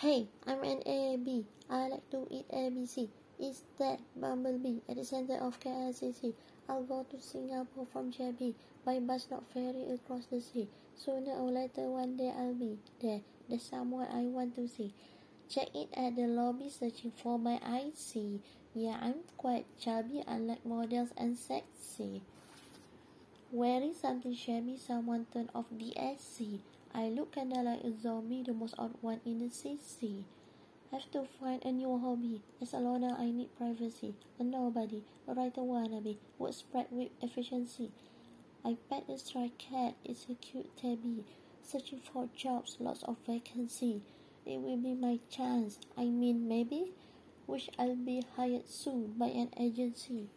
Hey, I'm an A-B. I like to eat ABC. Is that Bumblebee at the center of KLCC? I'll go to Singapore from JB by bus not ferry across the sea. Sooner or later one day I'll be there. There's someone I want to see. Check it at the lobby searching for my IC. Yeah, I'm quite chubby unlike models and sexy. Wearing something shabby, someone turned off the AC. I look kinda like a zombie, the most odd one in the CC. Have to find a new hobby. As a loner, I need privacy. A nobody, a writer wannabe, would spread with efficiency. I pet a stray cat, it's a cute tabby. Searching for jobs, lots of vacancy. It will be my chance, I mean maybe, which I'll be hired soon by an agency.